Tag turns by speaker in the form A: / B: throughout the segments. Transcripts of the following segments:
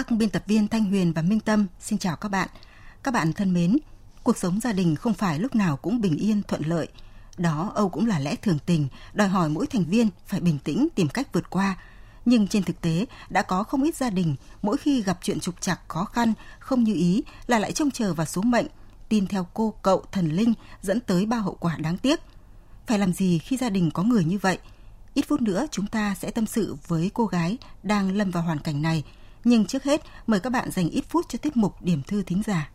A: Các biên tập viên Thanh Huyền và Minh Tâm xin chào các bạn. Các bạn thân mến, cuộc sống gia đình không phải lúc nào cũng bình yên thuận lợi. Đó Âu cũng là lẽ thường tình, đòi hỏi mỗi thành viên phải bình tĩnh tìm cách vượt qua. Nhưng trên thực tế, đã có không ít gia đình mỗi khi gặp chuyện trục trặc khó khăn, không như ý là lại trông chờ vào số mệnh, tin theo cô cậu thần linh dẫn tới ba hậu quả đáng tiếc. Phải làm gì khi gia đình có người như vậy? Ít phút nữa chúng ta sẽ tâm sự với cô gái đang lâm vào hoàn cảnh này – nhưng trước hết, mời các bạn dành ít phút cho tiết mục Điểm thư thính giả.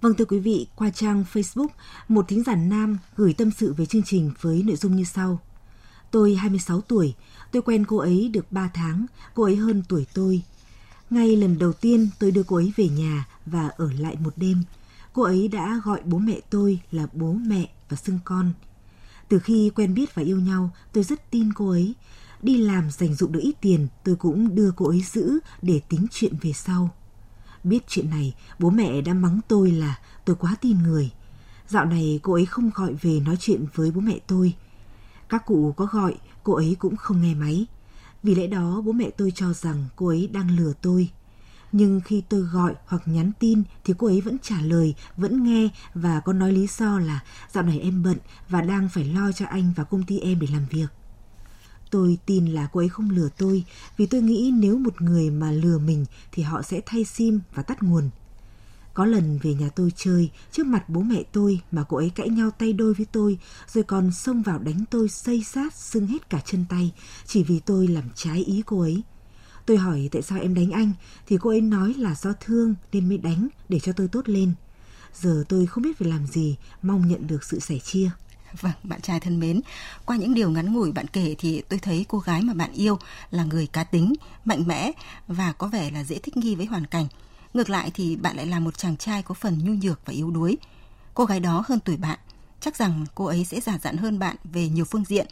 B: Vâng thưa quý vị, qua trang Facebook, một thính giả nam gửi tâm sự về chương trình với nội dung như sau. Tôi 26 tuổi, tôi quen cô ấy được 3 tháng, cô ấy hơn tuổi tôi. Ngay lần đầu tiên tôi đưa cô ấy về nhà và ở lại một đêm. Cô ấy đã gọi bố mẹ tôi là bố mẹ và xưng con. Từ khi quen biết và yêu nhau, tôi rất tin cô ấy đi làm dành dụng được ít tiền, tôi cũng đưa cô ấy giữ để tính chuyện về sau. Biết chuyện này, bố mẹ đã mắng tôi là tôi quá tin người. Dạo này cô ấy không gọi về nói chuyện với bố mẹ tôi. Các cụ có gọi, cô ấy cũng không nghe máy. Vì lẽ đó bố mẹ tôi cho rằng cô ấy đang lừa tôi. Nhưng khi tôi gọi hoặc nhắn tin thì cô ấy vẫn trả lời, vẫn nghe và có nói lý do là dạo này em bận và đang phải lo cho anh và công ty em để làm việc. Tôi tin là cô ấy không lừa tôi vì tôi nghĩ nếu một người mà lừa mình thì họ sẽ thay sim và tắt nguồn. Có lần về nhà tôi chơi trước mặt bố mẹ tôi mà cô ấy cãi nhau tay đôi với tôi rồi còn xông vào đánh tôi xây sát sưng hết cả chân tay chỉ vì tôi làm trái ý cô ấy. Tôi hỏi tại sao em đánh anh thì cô ấy nói là do thương nên mới đánh để cho tôi tốt lên. Giờ tôi không biết phải làm gì, mong nhận được sự sẻ chia.
A: Vâng, bạn trai thân mến, qua những điều ngắn ngủi bạn kể thì tôi thấy cô gái mà bạn yêu là người cá tính, mạnh mẽ và có vẻ là dễ thích nghi với hoàn cảnh. Ngược lại thì bạn lại là một chàng trai có phần nhu nhược và yếu đuối. Cô gái đó hơn tuổi bạn, chắc rằng cô ấy sẽ già dặn hơn bạn về nhiều phương diện,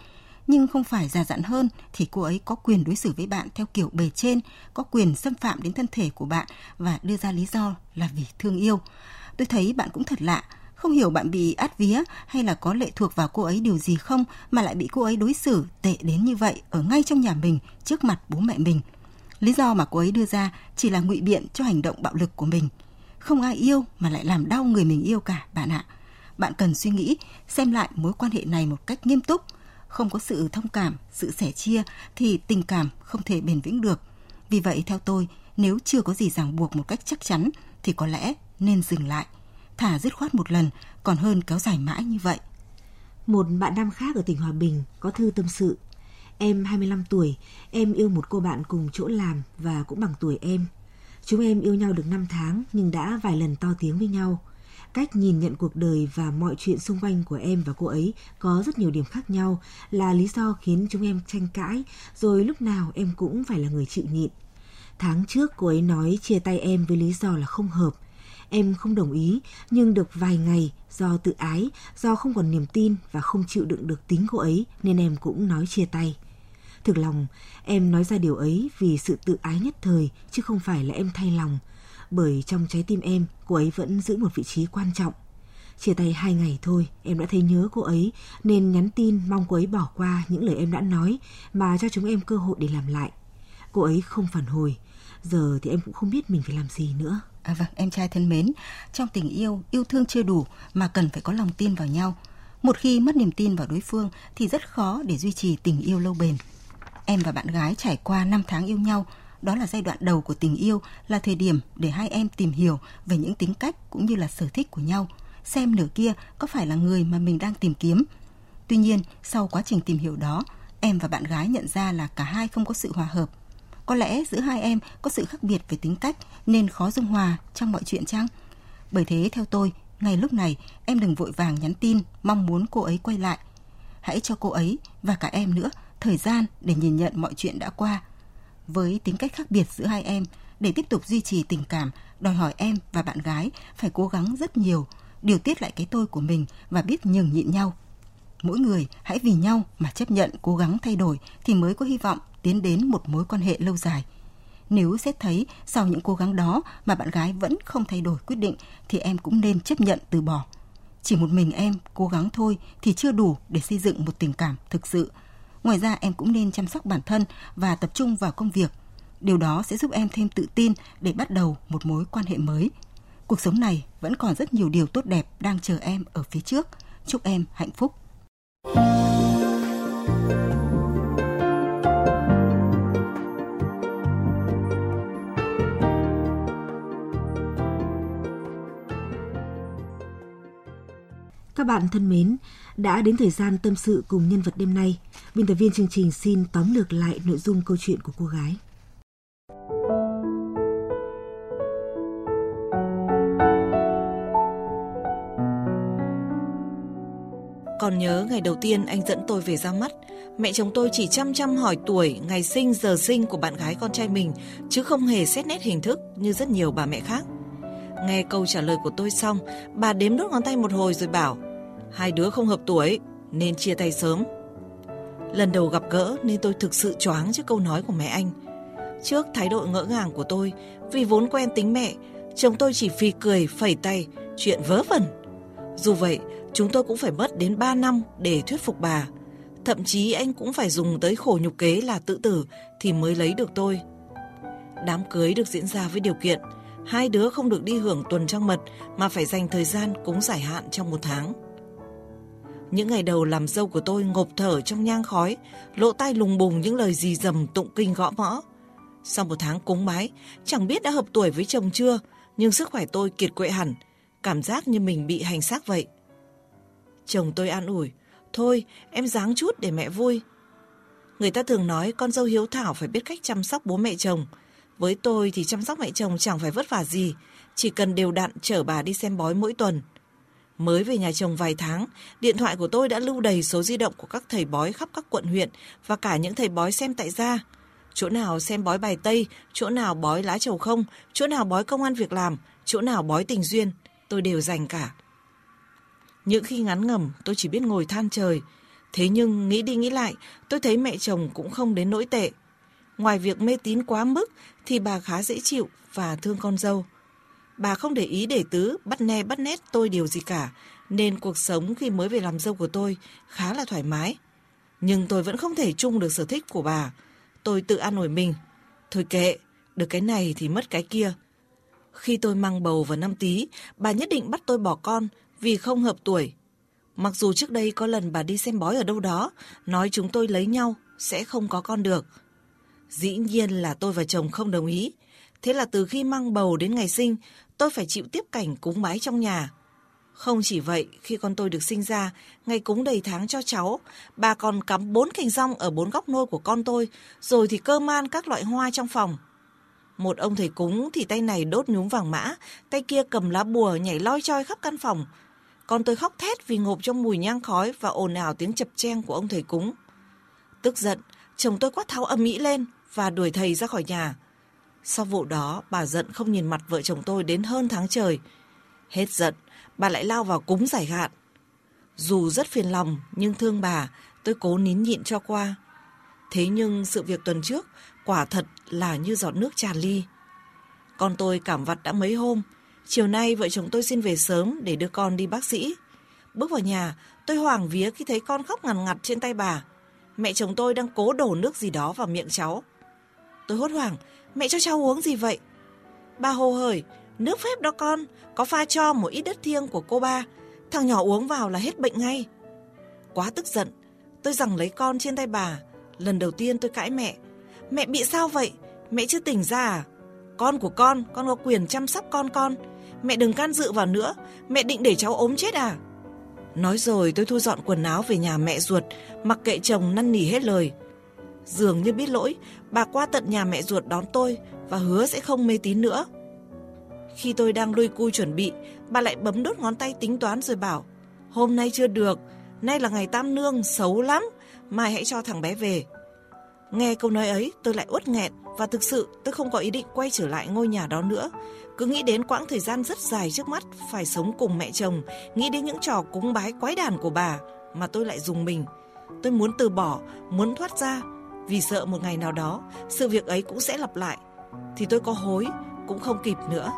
A: nhưng không phải già dặn hơn thì cô ấy có quyền đối xử với bạn theo kiểu bề trên, có quyền xâm phạm đến thân thể của bạn và đưa ra lý do là vì thương yêu. Tôi thấy bạn cũng thật lạ, không hiểu bạn bị át vía hay là có lệ thuộc vào cô ấy điều gì không mà lại bị cô ấy đối xử tệ đến như vậy ở ngay trong nhà mình trước mặt bố mẹ mình. Lý do mà cô ấy đưa ra chỉ là ngụy biện cho hành động bạo lực của mình. Không ai yêu mà lại làm đau người mình yêu cả bạn ạ. Bạn cần suy nghĩ, xem lại mối quan hệ này một cách nghiêm túc. Không có sự thông cảm, sự sẻ chia thì tình cảm không thể bền vững được. Vì vậy theo tôi, nếu chưa có gì ràng buộc một cách chắc chắn thì có lẽ nên dừng lại – thả dứt khoát một lần còn hơn kéo dài mãi như vậy.
B: Một bạn nam khác ở tỉnh Hòa Bình có thư tâm sự. Em 25 tuổi, em yêu một cô bạn cùng chỗ làm và cũng bằng tuổi em. Chúng em yêu nhau được 5 tháng nhưng đã vài lần to tiếng với nhau. Cách nhìn nhận cuộc đời và mọi chuyện xung quanh của em và cô ấy có rất nhiều điểm khác nhau là lý do khiến chúng em tranh cãi, rồi lúc nào em cũng phải là người chịu nhịn. Tháng trước cô ấy nói chia tay em với lý do là không hợp – Em không đồng ý, nhưng được vài ngày do tự ái, do không còn niềm tin và không chịu đựng được tính cô ấy nên em cũng nói chia tay. Thực lòng, em nói ra điều ấy vì sự tự ái nhất thời chứ không phải là em thay lòng. Bởi trong trái tim em, cô ấy vẫn giữ một vị trí quan trọng. Chia tay hai ngày thôi, em đã thấy nhớ cô ấy nên nhắn tin mong cô ấy bỏ qua những lời em đã nói mà cho chúng em cơ hội để làm lại. Cô ấy không phản hồi, giờ thì em cũng không biết mình phải làm gì nữa.
A: À vâng, em trai thân mến, trong tình yêu, yêu thương chưa đủ mà cần phải có lòng tin vào nhau. Một khi mất niềm tin vào đối phương thì rất khó để duy trì tình yêu lâu bền. Em và bạn gái trải qua 5 tháng yêu nhau, đó là giai đoạn đầu của tình yêu, là thời điểm để hai em tìm hiểu về những tính cách cũng như là sở thích của nhau, xem nửa kia có phải là người mà mình đang tìm kiếm. Tuy nhiên, sau quá trình tìm hiểu đó, em và bạn gái nhận ra là cả hai không có sự hòa hợp có lẽ giữa hai em có sự khác biệt về tính cách nên khó dung hòa trong mọi chuyện chăng? Bởi thế theo tôi, ngay lúc này em đừng vội vàng nhắn tin mong muốn cô ấy quay lại. Hãy cho cô ấy và cả em nữa thời gian để nhìn nhận mọi chuyện đã qua. Với tính cách khác biệt giữa hai em, để tiếp tục duy trì tình cảm, đòi hỏi em và bạn gái phải cố gắng rất nhiều, điều tiết lại cái tôi của mình và biết nhường nhịn nhau. Mỗi người hãy vì nhau mà chấp nhận cố gắng thay đổi thì mới có hy vọng tiến đến một mối quan hệ lâu dài. Nếu xét thấy sau những cố gắng đó mà bạn gái vẫn không thay đổi quyết định, thì em cũng nên chấp nhận từ bỏ. Chỉ một mình em cố gắng thôi thì chưa đủ để xây dựng một tình cảm thực sự. Ngoài ra, em cũng nên chăm sóc bản thân và tập trung vào công việc. Điều đó sẽ giúp em thêm tự tin để bắt đầu một mối quan hệ mới. Cuộc sống này vẫn còn rất nhiều điều tốt đẹp đang chờ em ở phía trước. Chúc em hạnh phúc.
B: Các bạn thân mến, đã đến thời gian tâm sự cùng nhân vật đêm nay. Biên tập viên chương trình xin tóm lược lại nội dung câu chuyện của cô gái.
C: Còn nhớ ngày đầu tiên anh dẫn tôi về ra mắt, mẹ chồng tôi chỉ chăm chăm hỏi tuổi, ngày sinh, giờ sinh của bạn gái con trai mình, chứ không hề xét nét hình thức như rất nhiều bà mẹ khác. Nghe câu trả lời của tôi xong, bà đếm đốt ngón tay một hồi rồi bảo, hai đứa không hợp tuổi nên chia tay sớm. Lần đầu gặp gỡ nên tôi thực sự choáng trước câu nói của mẹ anh. Trước thái độ ngỡ ngàng của tôi, vì vốn quen tính mẹ, chồng tôi chỉ phì cười, phẩy tay, chuyện vớ vẩn. Dù vậy, chúng tôi cũng phải mất đến 3 năm để thuyết phục bà. Thậm chí anh cũng phải dùng tới khổ nhục kế là tự tử thì mới lấy được tôi. Đám cưới được diễn ra với điều kiện hai đứa không được đi hưởng tuần trăng mật mà phải dành thời gian cúng giải hạn trong một tháng. Những ngày đầu làm dâu của tôi ngộp thở trong nhang khói, lỗ tai lùng bùng những lời dì dầm tụng kinh gõ mõ. Sau một tháng cúng bái, chẳng biết đã hợp tuổi với chồng chưa, nhưng sức khỏe tôi kiệt quệ hẳn, cảm giác như mình bị hành xác vậy. Chồng tôi an ủi, thôi em dáng chút để mẹ vui. Người ta thường nói con dâu hiếu thảo phải biết cách chăm sóc bố mẹ chồng. Với tôi thì chăm sóc mẹ chồng chẳng phải vất vả gì, chỉ cần đều đặn chở bà đi xem bói mỗi tuần. Mới về nhà chồng vài tháng, điện thoại của tôi đã lưu đầy số di động của các thầy bói khắp các quận huyện và cả những thầy bói xem tại gia. Chỗ nào xem bói bài Tây, chỗ nào bói lá trầu không, chỗ nào bói công an việc làm, chỗ nào bói tình duyên, tôi đều dành cả. Những khi ngắn ngầm, tôi chỉ biết ngồi than trời. Thế nhưng nghĩ đi nghĩ lại, tôi thấy mẹ chồng cũng không đến nỗi tệ. Ngoài việc mê tín quá mức thì bà khá dễ chịu và thương con dâu. Bà không để ý để tứ, bắt ne bắt nét tôi điều gì cả, nên cuộc sống khi mới về làm dâu của tôi khá là thoải mái. Nhưng tôi vẫn không thể chung được sở thích của bà. Tôi tự an ủi mình. Thôi kệ, được cái này thì mất cái kia. Khi tôi mang bầu vào năm tí, bà nhất định bắt tôi bỏ con vì không hợp tuổi. Mặc dù trước đây có lần bà đi xem bói ở đâu đó, nói chúng tôi lấy nhau, sẽ không có con được. Dĩ nhiên là tôi và chồng không đồng ý. Thế là từ khi mang bầu đến ngày sinh, tôi phải chịu tiếp cảnh cúng bái trong nhà. Không chỉ vậy, khi con tôi được sinh ra, ngày cúng đầy tháng cho cháu, bà còn cắm bốn cành rong ở bốn góc nôi của con tôi, rồi thì cơ man các loại hoa trong phòng. Một ông thầy cúng thì tay này đốt nhúm vàng mã, tay kia cầm lá bùa nhảy loi choi khắp căn phòng. Con tôi khóc thét vì ngộp trong mùi nhang khói và ồn ào tiếng chập chen của ông thầy cúng. Tức giận, chồng tôi quát tháo âm mỹ lên và đuổi thầy ra khỏi nhà. Sau vụ đó, bà giận không nhìn mặt vợ chồng tôi đến hơn tháng trời. Hết giận, bà lại lao vào cúng giải hạn. Dù rất phiền lòng, nhưng thương bà, tôi cố nín nhịn cho qua. Thế nhưng sự việc tuần trước quả thật là như giọt nước tràn ly. Con tôi cảm vặt đã mấy hôm, chiều nay vợ chồng tôi xin về sớm để đưa con đi bác sĩ. Bước vào nhà, tôi hoảng vía khi thấy con khóc ngằn ngặt trên tay bà. Mẹ chồng tôi đang cố đổ nước gì đó vào miệng cháu. Tôi hốt hoảng, mẹ cho cháu uống gì vậy? ba hồ hởi, nước phép đó con, có pha cho một ít đất thiêng của cô ba. Thằng nhỏ uống vào là hết bệnh ngay. Quá tức giận, tôi rằng lấy con trên tay bà. Lần đầu tiên tôi cãi mẹ. Mẹ bị sao vậy? Mẹ chưa tỉnh ra à? Con của con, con có quyền chăm sóc con con. Mẹ đừng can dự vào nữa, mẹ định để cháu ốm chết à? Nói rồi tôi thu dọn quần áo về nhà mẹ ruột, mặc kệ chồng năn nỉ hết lời. Dường như biết lỗi, bà qua tận nhà mẹ ruột đón tôi và hứa sẽ không mê tín nữa. Khi tôi đang lui cui chuẩn bị, bà lại bấm đốt ngón tay tính toán rồi bảo Hôm nay chưa được, nay là ngày tam nương, xấu lắm, mai hãy cho thằng bé về. Nghe câu nói ấy tôi lại uất nghẹn và thực sự tôi không có ý định quay trở lại ngôi nhà đó nữa. Cứ nghĩ đến quãng thời gian rất dài trước mắt phải sống cùng mẹ chồng, nghĩ đến những trò cúng bái quái đản của bà mà tôi lại dùng mình. Tôi muốn từ bỏ, muốn thoát ra vì sợ một ngày nào đó sự việc ấy cũng sẽ lặp lại. Thì tôi có hối cũng không kịp nữa.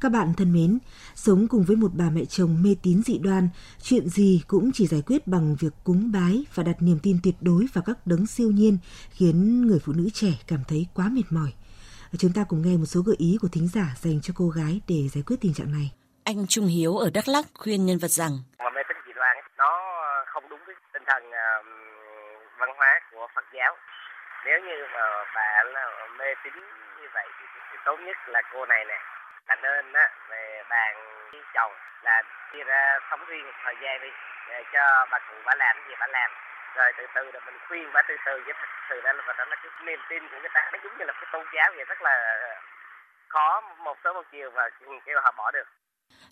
B: Các bạn thân mến, sống cùng với một bà mẹ chồng mê tín dị đoan, chuyện gì cũng chỉ giải quyết bằng việc cúng bái và đặt niềm tin tuyệt đối vào các đấng siêu nhiên, khiến người phụ nữ trẻ cảm thấy quá mệt mỏi. Chúng ta cùng nghe một số gợi ý của thính giả dành cho cô gái để giải quyết tình trạng này.
D: Anh Trung Hiếu ở Đắk Lắk khuyên nhân vật rằng
E: mà mê tín dị đoan nó không đúng với tinh thần uh, văn hóa của Phật giáo. Nếu như mà bà là mê tín như vậy thì, thì tốt nhất là cô này nè là nên á về bàn với chồng là chia ra sống riêng một thời gian đi để cho bà cụ bà làm gì bà làm rồi từ từ là mình khuyên và từ từ với thật sự ra là đó là cái niềm tin của người ta nó giống như là cái tôn giáo vậy rất là khó một sớm một chiều và kêu họ bỏ được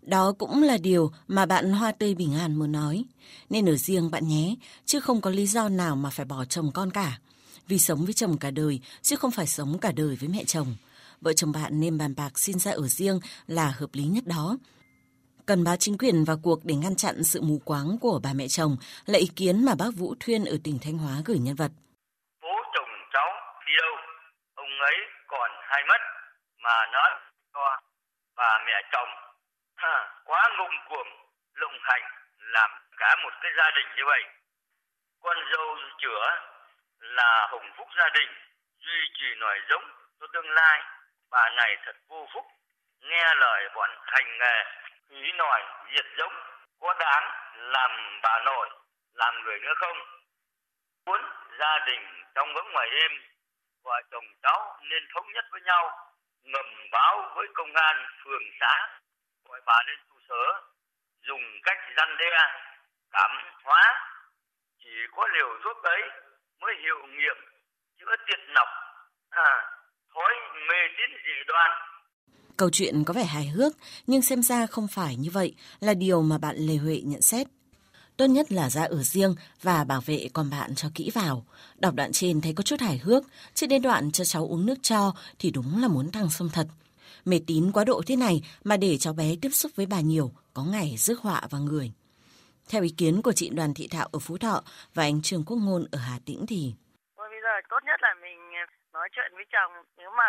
D: đó cũng là điều mà bạn Hoa Tươi Bình An muốn nói. Nên ở riêng bạn nhé, chứ không có lý do nào mà phải bỏ chồng con cả. Vì sống với chồng cả đời, chứ không phải sống cả đời với mẹ chồng vợ chồng bạn nên bàn bạc xin ra ở riêng là hợp lý nhất đó. Cần báo chính quyền vào cuộc để ngăn chặn sự mù quáng của bà mẹ chồng là ý kiến mà bác Vũ Thuyên ở tỉnh Thanh Hóa gửi nhân vật.
F: Bố chồng cháu đi đâu, ông ấy còn hay mất mà nói cho bà mẹ chồng ha, quá ngông cuồng lộng hành làm cả một cái gia đình như vậy. Con dâu chữa là hồng phúc gia đình, duy trì nòi giống cho tương lai bà này thật vô phúc nghe lời bọn hành nghề ý nòi diệt giống có đáng làm bà nội làm người nữa không muốn gia đình trong ngưỡng ngoài êm, vợ chồng cháu nên thống nhất với nhau ngầm báo với công an phường xã gọi bà lên trụ sở dùng cách răn đe cảm hóa chỉ có liều thuốc ấy mới hiệu nghiệm chữa tiệt nọc à thói mê tín dị đoan.
D: Câu chuyện có vẻ hài hước, nhưng xem ra không phải như vậy là điều mà bạn Lê Huệ nhận xét. Tốt nhất là ra ở riêng và bảo vệ con bạn cho kỹ vào. Đọc đoạn trên thấy có chút hài hước, chứ đến đoạn cho cháu uống nước cho thì đúng là muốn thăng xâm thật. Mê tín quá độ thế này mà để cháu bé tiếp xúc với bà nhiều, có ngày rước họa vào người. Theo ý kiến của chị Đoàn Thị Thảo ở Phú Thọ và anh Trương Quốc Ngôn ở Hà Tĩnh thì...
G: Bây giờ tốt nhất là mình nói chuyện với chồng nếu mà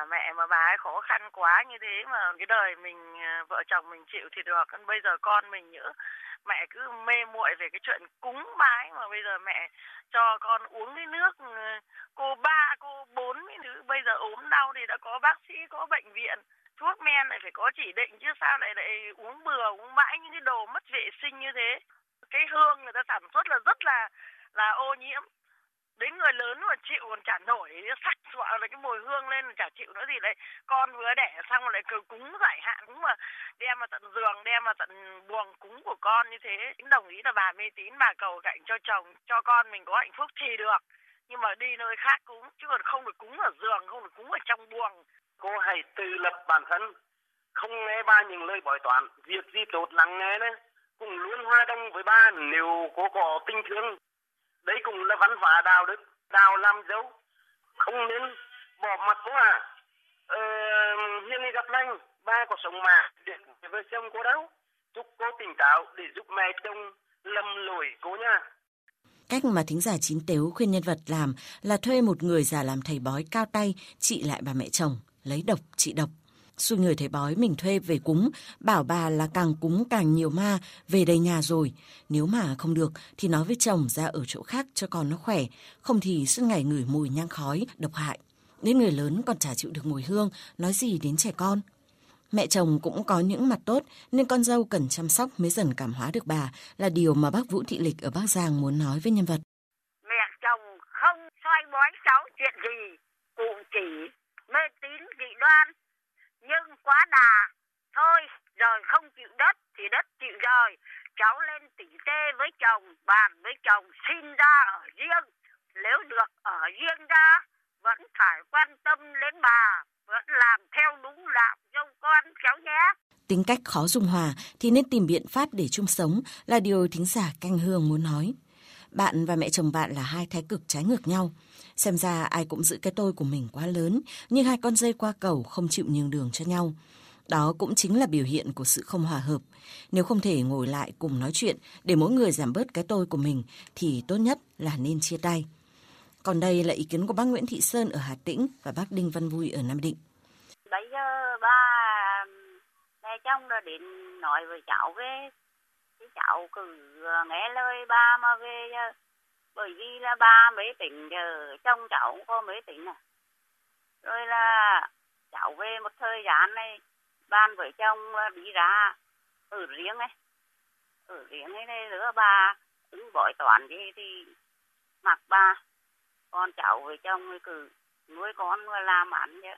G: bà mẹ mà bà ấy khó khăn quá như thế mà cái đời mình ờ, vợ chồng mình chịu thì được. Còn bây giờ con mình nữa mẹ cứ mê muội về cái chuyện cúng bái mà bây giờ mẹ cho con uống cái nước ờ, cô ba, cô bốn cái thứ. Bây giờ ốm đau thì đã có bác sĩ, có bệnh viện, thuốc men lại phải có chỉ định chứ sao lại lại uống bừa, uống mãi những cái đồ mất vệ sinh như thế. Cái hương người ta sản xuất là rất là là ô nhiễm đến người lớn mà chịu còn chả nổi sặc sụa là cái mùi hương lên chả chịu nữa gì đấy con vừa đẻ xong lại cứ cúng giải hạn, cúng mà đem vào tận giường, đem vào tận buồng cúng của con như thế. Chính đồng ý là bà mê tín, bà cầu cạnh cho chồng, cho con mình có hạnh phúc thì được. Nhưng mà đi nơi khác cúng chứ còn không được cúng ở giường, không được cúng ở trong buồng.
E: Cô hãy tự lập bản thân, không nghe ba những lời bói toán. Việc gì tốt lắng nghe đấy cùng luôn hòa đồng với ba nếu cô có tình thương đấy cũng là văn hóa đạo đức đạo làm dấu. Không nên bỏ mặt cô à ờ, hiền gặp lành ba có sống mà để với chồng cô đâu. Chúc cô tỉnh táo để giúp mẹ chồng lầm lỗi cô nha.
D: Cách mà thính giả chín tếu khuyên nhân vật làm là thuê một người giả làm thầy bói cao tay trị lại bà mẹ chồng, lấy độc trị độc xui người thầy bói mình thuê về cúng, bảo bà là càng cúng càng nhiều ma, về đây nhà rồi. Nếu mà không được thì nói với chồng ra ở chỗ khác cho con nó khỏe, không thì suốt ngày ngửi mùi nhang khói, độc hại. Đến người lớn còn chả chịu được mùi hương, nói gì đến trẻ con. Mẹ chồng cũng có những mặt tốt nên con dâu cần chăm sóc mới dần cảm hóa được bà là điều mà bác Vũ Thị Lịch ở Bắc Giang muốn nói với nhân vật.
G: Mẹ chồng không soi bói cháu chuyện gì, cụ chỉ mê tín dị đoan nhưng quá đà thôi rồi không chịu đất thì đất chịu rồi cháu lên tỉnh tê với chồng bàn với chồng xin ra ở riêng nếu được ở riêng ra vẫn phải quan tâm đến bà, vẫn làm theo đúng đạo dâu con cháu nhé.
D: Tính cách khó dung hòa thì nên tìm biện pháp để chung sống là điều thính giả canh hương muốn nói. Bạn và mẹ chồng bạn là hai thái cực trái ngược nhau. Xem ra ai cũng giữ cái tôi của mình quá lớn, như hai con dây qua cầu không chịu nhường đường cho nhau. Đó cũng chính là biểu hiện của sự không hòa hợp. Nếu không thể ngồi lại cùng nói chuyện để mỗi người giảm bớt cái tôi của mình thì tốt nhất là nên chia tay. Còn đây là ý kiến của bác Nguyễn Thị Sơn ở Hà Tĩnh và bác Đinh Văn Vui ở Nam Định.
H: Bây giờ ba mẹ chồng là đến nói với cháu về thì cháu cứ nghe lời ba mà về bởi vì là ba mấy tỉnh giờ chồng cháu cũng có mấy tỉnh à. Rồi là cháu về một thời gian này ban với chồng đi ra ở riêng ấy. Ở riêng ấy này nữa bà ứng bội toàn đi thì mặc ba con cháu với chồng người cứ nuôi con và làm ăn chứ.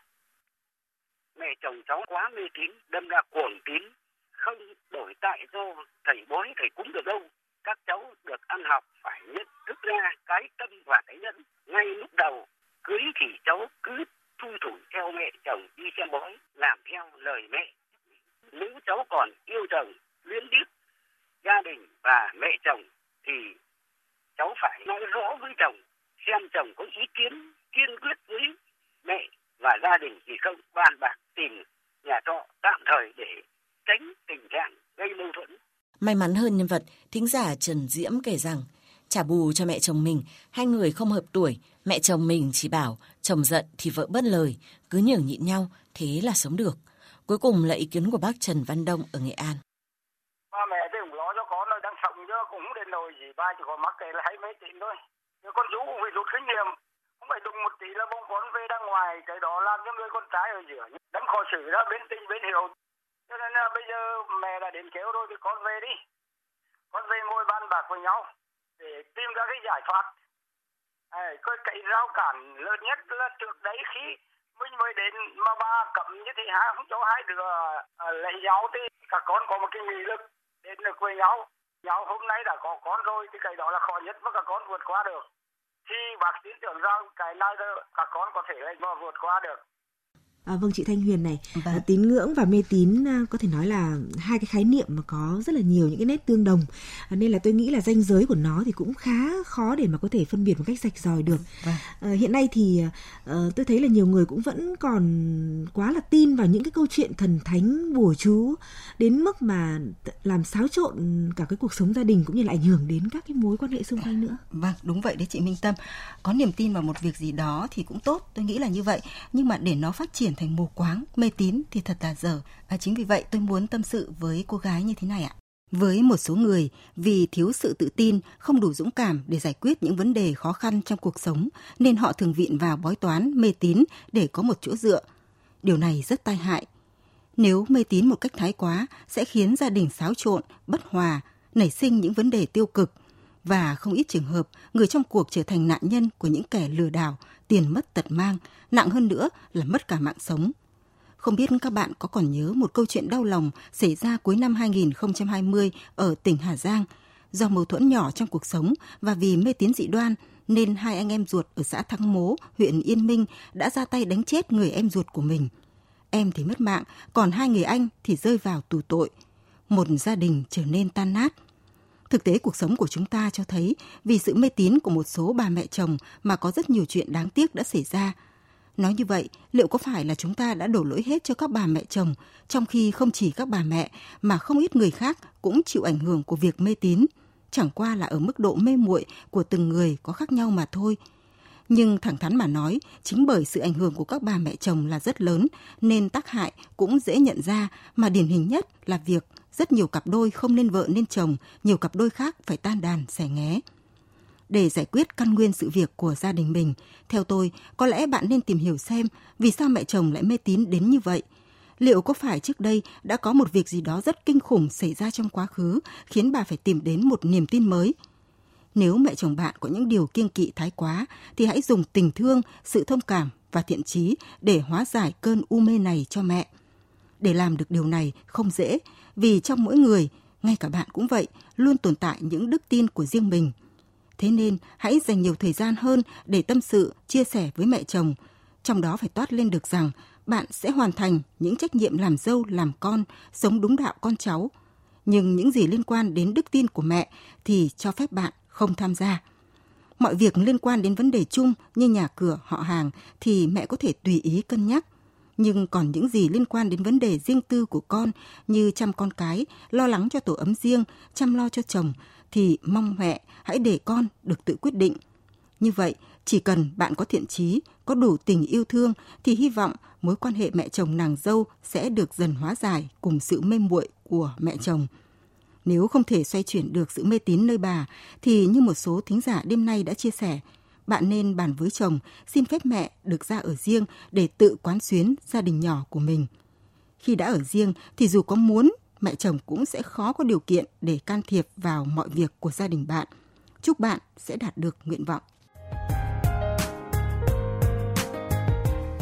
I: Mẹ chồng cháu quá mê tín, đâm ra cuồng tín, không đổi tại do thầy bói, thầy cúng được đâu các cháu được ăn học phải nhận thức ra cái tâm và cái nhẫn ngay lúc đầu, cưới thì cháu cứ thu thủ theo mẹ chồng đi xem bói, làm theo lời mẹ nếu cháu còn yêu chồng, luyến tiếc gia đình và mẹ chồng thì cháu phải nói rõ với chồng, xem chồng có ý kiến kiên quyết với mẹ và gia đình thì không, bàn bạc, tìm nhà trọ tạm thời để tránh tình trạng gây mâu thuẫn.
D: May mắn hơn nhân vật, thính giả Trần Diễm kể rằng, trả bù cho mẹ chồng mình, hai người không hợp tuổi, mẹ chồng mình chỉ bảo chồng giận thì vợ bất lời, cứ nhường nhịn nhau, thế là sống được. Cuối cùng là ý kiến của bác Trần Văn Đông ở Nghệ An.
J: Ba mẹ thì cũng lo cho con rồi đang sống chứ cũng đến nồi gì, ba chỉ có mắc cái là hay mấy tiền thôi. Nếu con chú cũng phải rút kinh nghiệm, không phải đụng một tí là bông con về ra ngoài, cái đó làm cho người con trai ở giữa. Đấm khó xử đó, bên tình bên hiểu. Cho nên là bây giờ mẹ đã đến kéo rồi thì con về đi. Con về ngồi bàn bạc với nhau để tìm ra cái giải pháp. À, cái, cái rào cản lớn nhất là trước đấy khi mình mới đến mà ba cấm như thế ha không cho hai đứa à, lấy nhau thì các con có một cái nghị lực đến được với nhau nhau hôm nay đã có con rồi thì cái đó là khó nhất mà các con vượt qua được thì bác tin tưởng rằng cái này các con có thể mà vượt qua được
B: À, vâng chị Thanh Huyền này, vâng. à, tín ngưỡng và mê tín à, có thể nói là hai cái khái niệm mà có rất là nhiều những cái nét tương đồng, à, nên là tôi nghĩ là danh giới của nó thì cũng khá khó để mà có thể phân biệt một cách rạch ròi được. Vâng. À, hiện nay thì Ờ, tôi thấy là nhiều người cũng vẫn còn quá là tin vào những cái câu chuyện thần thánh bùa chú đến mức mà làm xáo trộn cả cái cuộc sống gia đình cũng như là ảnh hưởng đến các cái mối quan hệ xung quanh nữa.
A: Vâng, đúng vậy đấy chị Minh Tâm. Có niềm tin vào một việc gì đó thì cũng tốt, tôi nghĩ là như vậy. Nhưng mà để nó phát triển thành mù quáng, mê tín thì thật là dở. À, chính vì vậy tôi muốn tâm sự với cô gái như thế này ạ. Với một số người, vì thiếu sự tự tin, không đủ dũng cảm để giải quyết những vấn đề khó khăn trong cuộc sống, nên họ thường viện vào bói toán, mê tín để có một chỗ dựa. Điều này rất tai hại. Nếu mê tín một cách thái quá, sẽ khiến gia đình xáo trộn, bất hòa, nảy sinh những vấn đề tiêu cực. Và không ít trường hợp, người trong cuộc trở thành nạn nhân của những kẻ lừa đảo, tiền mất tật mang, nặng hơn nữa là mất cả mạng sống. Không biết các bạn có còn nhớ một câu chuyện đau lòng xảy ra cuối năm 2020 ở tỉnh Hà Giang. Do mâu thuẫn nhỏ trong cuộc sống và vì mê tín dị đoan nên hai anh em ruột ở xã Thắng Mố, huyện Yên Minh đã ra tay đánh chết người em ruột của mình. Em thì mất mạng, còn hai người anh thì rơi vào tù tội. Một gia đình trở nên tan nát. Thực tế cuộc sống của chúng ta cho thấy vì sự mê tín của một số bà mẹ chồng mà có rất nhiều chuyện đáng tiếc đã xảy ra. Nói như vậy, liệu có phải là chúng ta đã đổ lỗi hết cho các bà mẹ chồng, trong khi không chỉ các bà mẹ mà không ít người khác cũng chịu ảnh hưởng của việc mê tín, chẳng qua là ở mức độ mê muội của từng người có khác nhau mà thôi. Nhưng thẳng thắn mà nói, chính bởi sự ảnh hưởng của các bà mẹ chồng là rất lớn nên tác hại cũng dễ nhận ra mà điển hình nhất là việc rất nhiều cặp đôi không nên vợ nên chồng, nhiều cặp đôi khác phải tan đàn xẻ nghé. Để giải quyết căn nguyên sự việc của gia đình mình, theo tôi, có lẽ bạn nên tìm hiểu xem vì sao mẹ chồng lại mê tín đến như vậy. Liệu có phải trước đây đã có một việc gì đó rất kinh khủng xảy ra trong quá khứ khiến bà phải tìm đến một niềm tin mới? Nếu mẹ chồng bạn có những điều kiêng kỵ thái quá thì hãy dùng tình thương, sự thông cảm và thiện trí để hóa giải cơn u mê này cho mẹ. Để làm được điều này không dễ vì trong mỗi người, ngay cả bạn cũng vậy, luôn tồn tại những đức tin của riêng mình. Thế nên hãy dành nhiều thời gian hơn để tâm sự, chia sẻ với mẹ chồng. Trong đó phải toát lên được rằng bạn sẽ hoàn thành những trách nhiệm làm dâu, làm con, sống đúng đạo con cháu. Nhưng những gì liên quan đến đức tin của mẹ thì cho phép bạn không tham gia. Mọi việc liên quan đến vấn đề chung như nhà cửa, họ hàng thì mẹ có thể tùy ý cân nhắc. Nhưng còn những gì liên quan đến vấn đề riêng tư của con như chăm con cái, lo lắng cho tổ ấm riêng, chăm lo cho chồng thì mong mẹ hãy để con được tự quyết định. Như vậy, chỉ cần bạn có thiện trí, có đủ tình yêu thương thì hy vọng mối quan hệ mẹ chồng nàng dâu sẽ được dần hóa giải cùng sự mê muội của mẹ chồng. Nếu không thể xoay chuyển được sự mê tín nơi bà thì như một số thính giả đêm nay đã chia sẻ, bạn nên bàn với chồng xin phép mẹ được ra ở riêng để tự quán xuyến gia đình nhỏ của mình. Khi đã ở riêng thì dù có muốn, mẹ chồng cũng sẽ khó có điều kiện để can thiệp vào mọi việc của gia đình bạn. Chúc bạn sẽ đạt được nguyện vọng.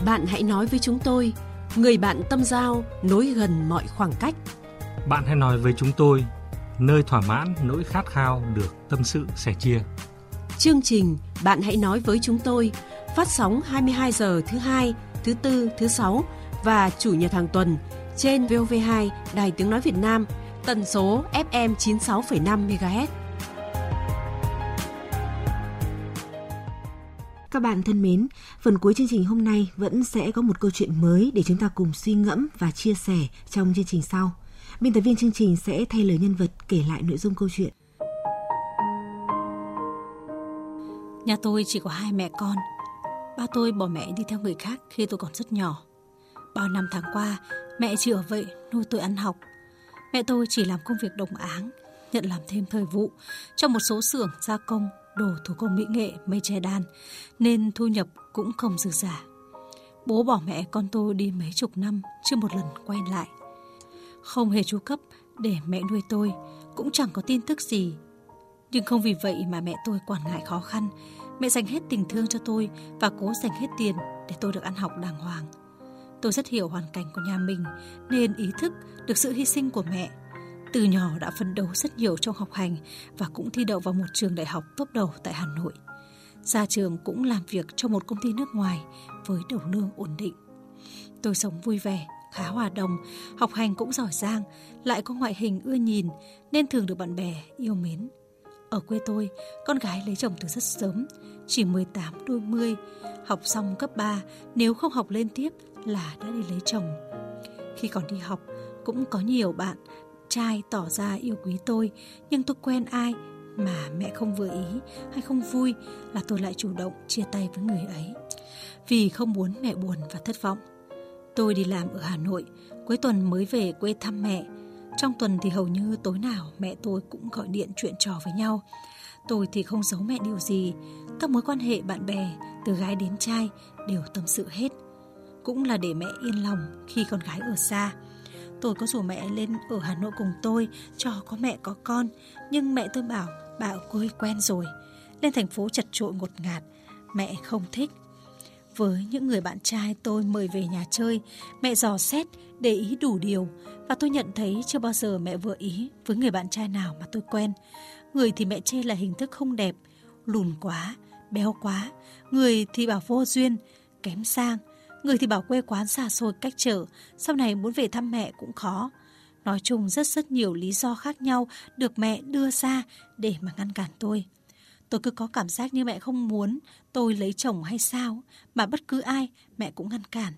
K: Bạn hãy nói với chúng tôi, người bạn tâm giao nối gần mọi khoảng cách.
L: Bạn hãy nói với chúng tôi, nơi thỏa mãn nỗi khát khao được tâm sự sẻ chia.
K: Chương trình Bạn hãy nói với chúng tôi phát sóng 22 giờ thứ hai, thứ tư, thứ sáu và chủ nhật hàng tuần trên VOV2 Đài Tiếng Nói Việt Nam, tần số FM 96,5 MHz.
B: Các bạn thân mến, phần cuối chương trình hôm nay vẫn sẽ có một câu chuyện mới để chúng ta cùng suy ngẫm và chia sẻ trong chương trình sau. Biên tập viên chương trình sẽ thay lời nhân vật kể lại nội dung câu chuyện.
M: Nhà tôi chỉ có hai mẹ con. Ba tôi bỏ mẹ đi theo người khác khi tôi còn rất nhỏ. Bao năm tháng qua, mẹ chỉ ở vậy nuôi tôi ăn học. Mẹ tôi chỉ làm công việc đồng áng, nhận làm thêm thời vụ trong một số xưởng gia công đồ thủ công mỹ nghệ mây che đan nên thu nhập cũng không dư giả. Bố bỏ mẹ con tôi đi mấy chục năm chưa một lần quay lại. Không hề chu cấp để mẹ nuôi tôi, cũng chẳng có tin tức gì. Nhưng không vì vậy mà mẹ tôi quản ngại khó khăn. Mẹ dành hết tình thương cho tôi và cố dành hết tiền để tôi được ăn học đàng hoàng. Tôi rất hiểu hoàn cảnh của nhà mình nên ý thức được sự hy sinh của mẹ. Từ nhỏ đã phấn đấu rất nhiều trong học hành và cũng thi đậu vào một trường đại học tốt đầu tại Hà Nội. Ra trường cũng làm việc cho một công ty nước ngoài với đầu lương ổn định. Tôi sống vui vẻ, khá hòa đồng, học hành cũng giỏi giang, lại có ngoại hình ưa nhìn nên thường được bạn bè yêu mến. Ở quê tôi, con gái lấy chồng từ rất sớm, chỉ 18 đôi mươi, học xong cấp 3, nếu không học lên tiếp là đã đi lấy chồng. Khi còn đi học, cũng có nhiều bạn trai tỏ ra yêu quý tôi, nhưng tôi quen ai mà mẹ không vừa ý hay không vui là tôi lại chủ động chia tay với người ấy. Vì không muốn mẹ buồn và thất vọng. Tôi đi làm ở Hà Nội, cuối tuần mới về quê thăm mẹ. Trong tuần thì hầu như tối nào mẹ tôi cũng gọi điện chuyện trò với nhau. Tôi thì không giấu mẹ điều gì, các mối quan hệ bạn bè, từ gái đến trai đều tâm sự hết. Cũng là để mẹ yên lòng khi con gái ở xa. Tôi có rủ mẹ lên ở Hà Nội cùng tôi cho có mẹ có con, nhưng mẹ tôi bảo bà ở quê quen rồi. Lên thành phố chật trội ngột ngạt, mẹ không thích. Với những người bạn trai tôi mời về nhà chơi, mẹ dò xét, để ý đủ điều và tôi nhận thấy chưa bao giờ mẹ vừa ý với người bạn trai nào mà tôi quen. Người thì mẹ chê là hình thức không đẹp, lùn quá, béo quá, người thì bảo vô duyên, kém sang, người thì bảo quê quán xa xôi cách trở, sau này muốn về thăm mẹ cũng khó. Nói chung rất rất nhiều lý do khác nhau được mẹ đưa ra để mà ngăn cản tôi. Tôi cứ có cảm giác như mẹ không muốn tôi lấy chồng hay sao, mà bất cứ ai mẹ cũng ngăn cản.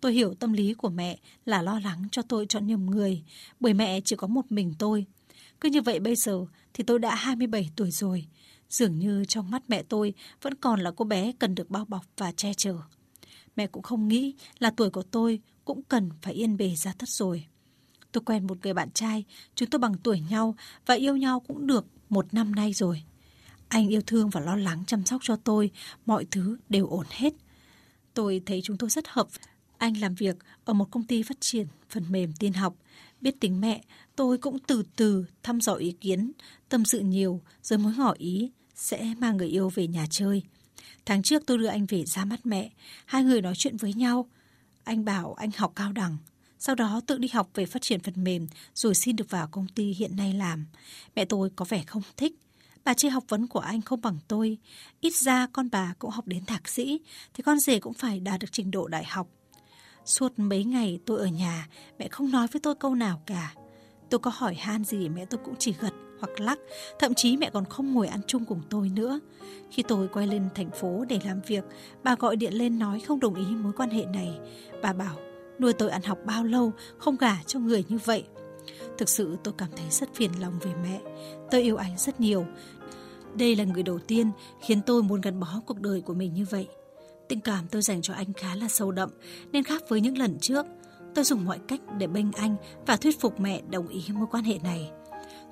M: Tôi hiểu tâm lý của mẹ là lo lắng cho tôi chọn nhầm người, bởi mẹ chỉ có một mình tôi. Cứ như vậy bây giờ thì tôi đã 27 tuổi rồi. Dường như trong mắt mẹ tôi vẫn còn là cô bé cần được bao bọc và che chở. Mẹ cũng không nghĩ là tuổi của tôi cũng cần phải yên bề ra thất rồi. Tôi quen một người bạn trai, chúng tôi bằng tuổi nhau và yêu nhau cũng được một năm nay rồi. Anh yêu thương và lo lắng chăm sóc cho tôi, mọi thứ đều ổn hết. Tôi thấy chúng tôi rất hợp. Anh làm việc ở một công ty phát triển phần mềm tin học. Biết tính mẹ, tôi cũng từ từ thăm dò ý kiến, tâm sự nhiều rồi mới ngỏ ý sẽ mang người yêu về nhà chơi. Tháng trước tôi đưa anh về ra mắt mẹ, hai người nói chuyện với nhau. Anh bảo anh học cao đẳng, sau đó tự đi học về phát triển phần mềm rồi xin được vào công ty hiện nay làm. Mẹ tôi có vẻ không thích, Bà chê học vấn của anh không bằng tôi. Ít ra con bà cũng học đến thạc sĩ, thì con rể cũng phải đạt được trình độ đại học. Suốt mấy ngày tôi ở nhà, mẹ không nói với tôi câu nào cả. Tôi có hỏi han gì mẹ tôi cũng chỉ gật hoặc lắc, thậm chí mẹ còn không ngồi ăn chung cùng tôi nữa. Khi tôi quay lên thành phố để làm việc, bà gọi điện lên nói không đồng ý mối quan hệ này. Bà bảo nuôi tôi ăn học bao lâu, không gả cho người như vậy. Thực sự tôi cảm thấy rất phiền lòng về mẹ. Tôi yêu anh rất nhiều. Đây là người đầu tiên khiến tôi muốn gắn bó cuộc đời của mình như vậy. Tình cảm tôi dành cho anh khá là sâu đậm, nên khác với những lần trước. Tôi dùng mọi cách để bênh anh và thuyết phục mẹ đồng ý mối quan hệ này.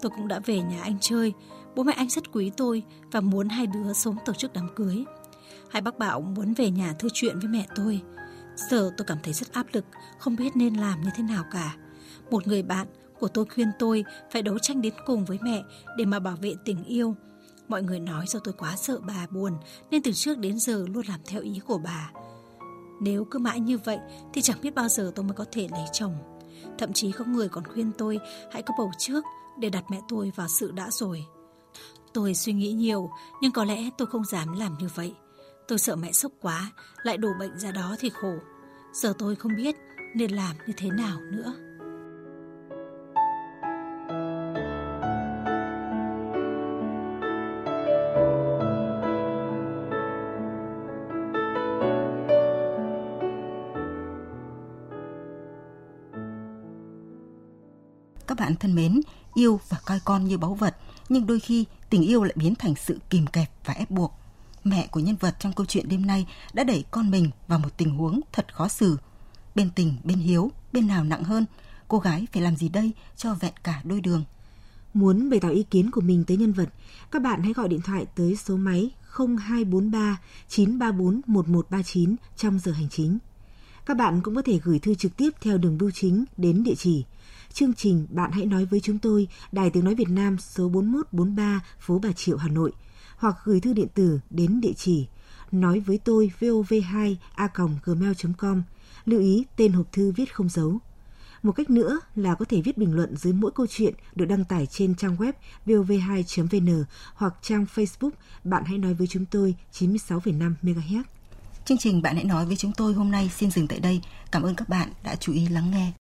M: Tôi cũng đã về nhà anh chơi, bố mẹ anh rất quý tôi và muốn hai đứa sớm tổ chức đám cưới. Hai bác bảo muốn về nhà thư chuyện với mẹ tôi. Giờ tôi cảm thấy rất áp lực, không biết nên làm như thế nào cả. Một người bạn của tôi khuyên tôi phải đấu tranh đến cùng với mẹ để mà bảo vệ tình yêu. Mọi người nói do tôi quá sợ bà buồn nên từ trước đến giờ luôn làm theo ý của bà. Nếu cứ mãi như vậy thì chẳng biết bao giờ tôi mới có thể lấy chồng. Thậm chí có người còn khuyên tôi hãy có bầu trước để đặt mẹ tôi vào sự đã rồi. Tôi suy nghĩ nhiều nhưng có lẽ tôi không dám làm như vậy. Tôi sợ mẹ sốc quá, lại đổ bệnh ra đó thì khổ. Giờ tôi không biết nên làm như thế nào nữa.
A: Bạn thân mến, yêu và coi con như báu vật, nhưng đôi khi tình yêu lại biến thành sự kìm kẹp và ép buộc. Mẹ của nhân vật trong câu chuyện đêm nay đã đẩy con mình vào một tình huống thật khó xử. Bên tình, bên hiếu, bên nào nặng hơn? Cô gái phải làm gì đây cho vẹn cả đôi đường?
B: Muốn bày tỏ ý kiến của mình tới nhân vật, các bạn hãy gọi điện thoại tới số máy 0243 934 1139 trong giờ hành chính. Các bạn cũng có thể gửi thư trực tiếp theo đường bưu chính đến địa chỉ Chương trình Bạn hãy nói với chúng tôi, Đài Tiếng Nói Việt Nam số 4143, phố Bà Triệu, Hà Nội, hoặc gửi thư điện tử đến địa chỉ nói với tôi vov2 a gmail.com. Lưu ý tên hộp thư viết không dấu. Một cách nữa là có thể viết bình luận dưới mỗi câu chuyện được đăng tải trên trang web vov2.vn hoặc trang Facebook Bạn hãy nói với chúng tôi 96,5 MHz.
A: Chương trình Bạn hãy nói với chúng tôi hôm nay xin dừng tại đây. Cảm ơn các bạn đã chú ý lắng nghe.